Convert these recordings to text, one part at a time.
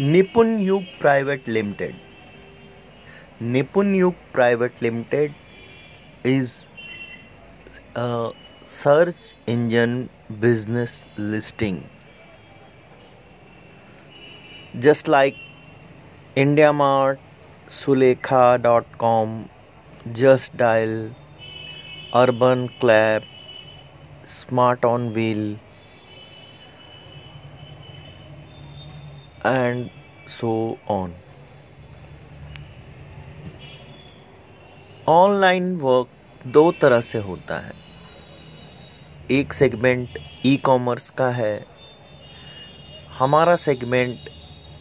निपुण युग private limited Nipun Yug private limited is a search engine business listing just like indiamart sulekha.com just dial urban clap smart on wheel and so on. Online work दो तरह से होता है। एक segment e commerce का है। हमारा segment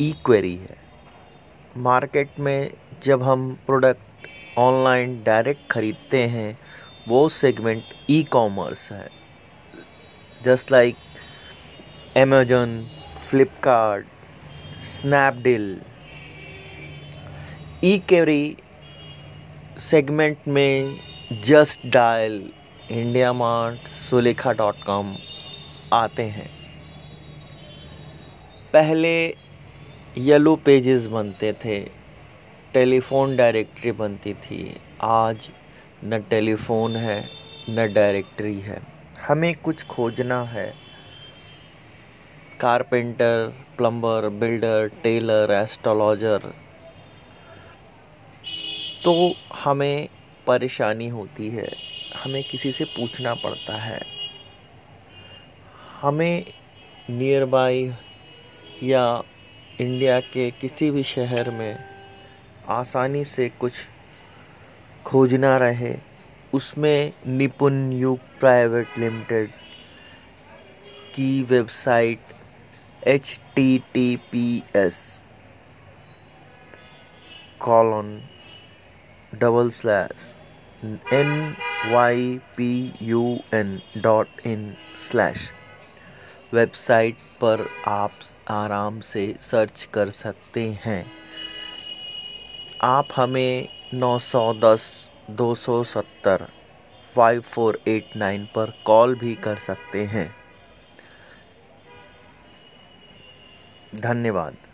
e query है। मार्केट में जब हम प्रोडक्ट ऑनलाइन डायरेक्ट ख़रीदते हैं, वो सेगमेंट ई कॉमर्स है। Just like Amazon Flipkart Snapdeal e query segment में Just Dial India Mart Sulekha dot com आते हैं। पहले येलो पेजेस बनते थे टेलीफोन डायरेक्टरी बनती थी। आज न टेलीफोन है, न डायरेक्टरी है। हमें कुछ खोजना है। Carpenter plumber builder tailor astrologer तो हमें परेशानी होती है, हमें किसी से पूछना पड़ता है। हमें नियर बाई या इंडिया के किसी भी शहर में आसानी से कुछ खोजना रहे, उसमें निपुण युग प्राइवेट लिमिटेड की website H T T P S colon double slash N Y P U N dot in slash website पर आप आराम से सर्च कर सकते हैं। आप हमें नौ सौ दस, दो सौ सत्तर फाइव फोर एट नाइन पर कॉल भी कर सकते हैं। धन्यवाद।